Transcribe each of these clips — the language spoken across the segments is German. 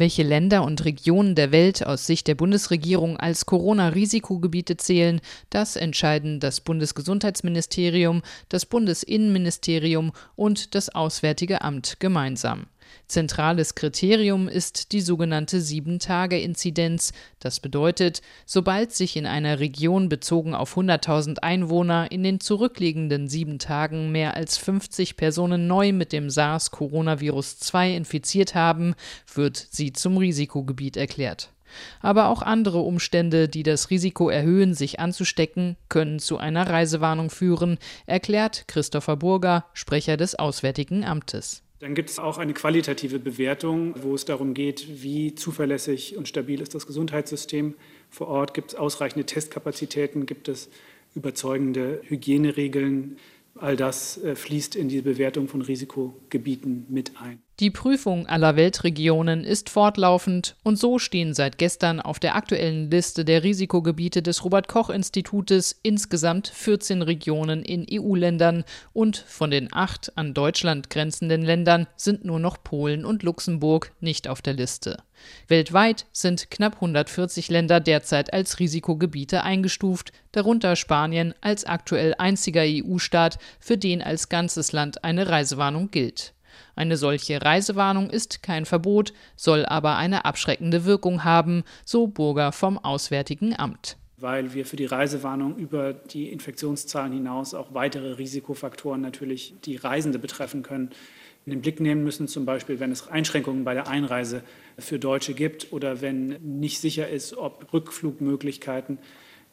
Welche Länder und Regionen der Welt aus Sicht der Bundesregierung als Corona-Risikogebiete zählen, das entscheiden das Bundesgesundheitsministerium, das Bundesinnenministerium und das Auswärtige Amt gemeinsam. Zentrales Kriterium ist die sogenannte Sieben-Tage-Inzidenz. Das bedeutet, sobald sich in einer Region bezogen auf 100.000 Einwohner in den zurückliegenden sieben Tagen mehr als 50 Personen neu mit dem SARS-Coronavirus-2 infiziert haben, wird sie zum Risikogebiet erklärt. Aber auch andere Umstände, die das Risiko erhöhen, sich anzustecken, können zu einer Reisewarnung führen, erklärt Christopher Burger, Sprecher des Auswärtigen Amtes. Dann gibt es auch eine qualitative Bewertung, wo es darum geht, wie zuverlässig und stabil ist das Gesundheitssystem vor Ort. Gibt es ausreichende Testkapazitäten? Gibt es überzeugende Hygieneregeln? All das äh, fließt in die Bewertung von Risikogebieten mit ein. Die Prüfung aller Weltregionen ist fortlaufend und so stehen seit gestern auf der aktuellen Liste der Risikogebiete des Robert Koch Institutes insgesamt 14 Regionen in EU-Ländern und von den acht an Deutschland grenzenden Ländern sind nur noch Polen und Luxemburg nicht auf der Liste. Weltweit sind knapp 140 Länder derzeit als Risikogebiete eingestuft, darunter Spanien als aktuell einziger EU-Staat, für den als ganzes Land eine Reisewarnung gilt. Eine solche Reisewarnung ist kein Verbot, soll aber eine abschreckende Wirkung haben, so Burger vom Auswärtigen Amt. Weil wir für die Reisewarnung über die Infektionszahlen hinaus auch weitere Risikofaktoren natürlich die Reisende betreffen können in den Blick nehmen müssen, zum Beispiel wenn es Einschränkungen bei der Einreise für Deutsche gibt oder wenn nicht sicher ist, ob Rückflugmöglichkeiten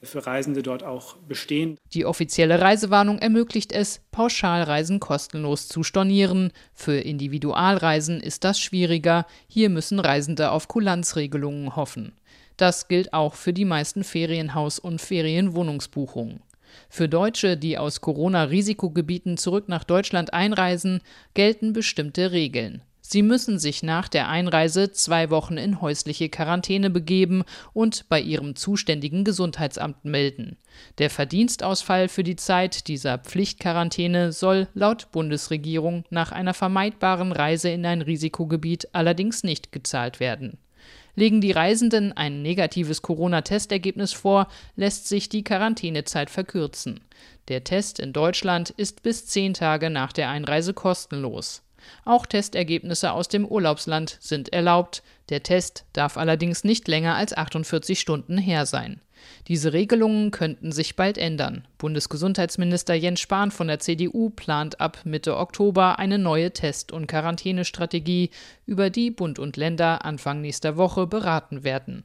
für Reisende dort auch bestehen. Die offizielle Reisewarnung ermöglicht es, Pauschalreisen kostenlos zu stornieren. Für Individualreisen ist das schwieriger. Hier müssen Reisende auf Kulanzregelungen hoffen. Das gilt auch für die meisten Ferienhaus- und Ferienwohnungsbuchungen. Für Deutsche, die aus Corona-Risikogebieten zurück nach Deutschland einreisen, gelten bestimmte Regeln. Sie müssen sich nach der Einreise zwei Wochen in häusliche Quarantäne begeben und bei ihrem zuständigen Gesundheitsamt melden. Der Verdienstausfall für die Zeit dieser Pflichtquarantäne soll laut Bundesregierung nach einer vermeidbaren Reise in ein Risikogebiet allerdings nicht gezahlt werden. Legen die Reisenden ein negatives Corona-Testergebnis vor, lässt sich die Quarantänezeit verkürzen. Der Test in Deutschland ist bis zehn Tage nach der Einreise kostenlos. Auch Testergebnisse aus dem Urlaubsland sind erlaubt. Der Test darf allerdings nicht länger als 48 Stunden her sein. Diese Regelungen könnten sich bald ändern. Bundesgesundheitsminister Jens Spahn von der CDU plant ab Mitte Oktober eine neue Test- und Quarantänestrategie, über die Bund und Länder Anfang nächster Woche beraten werden.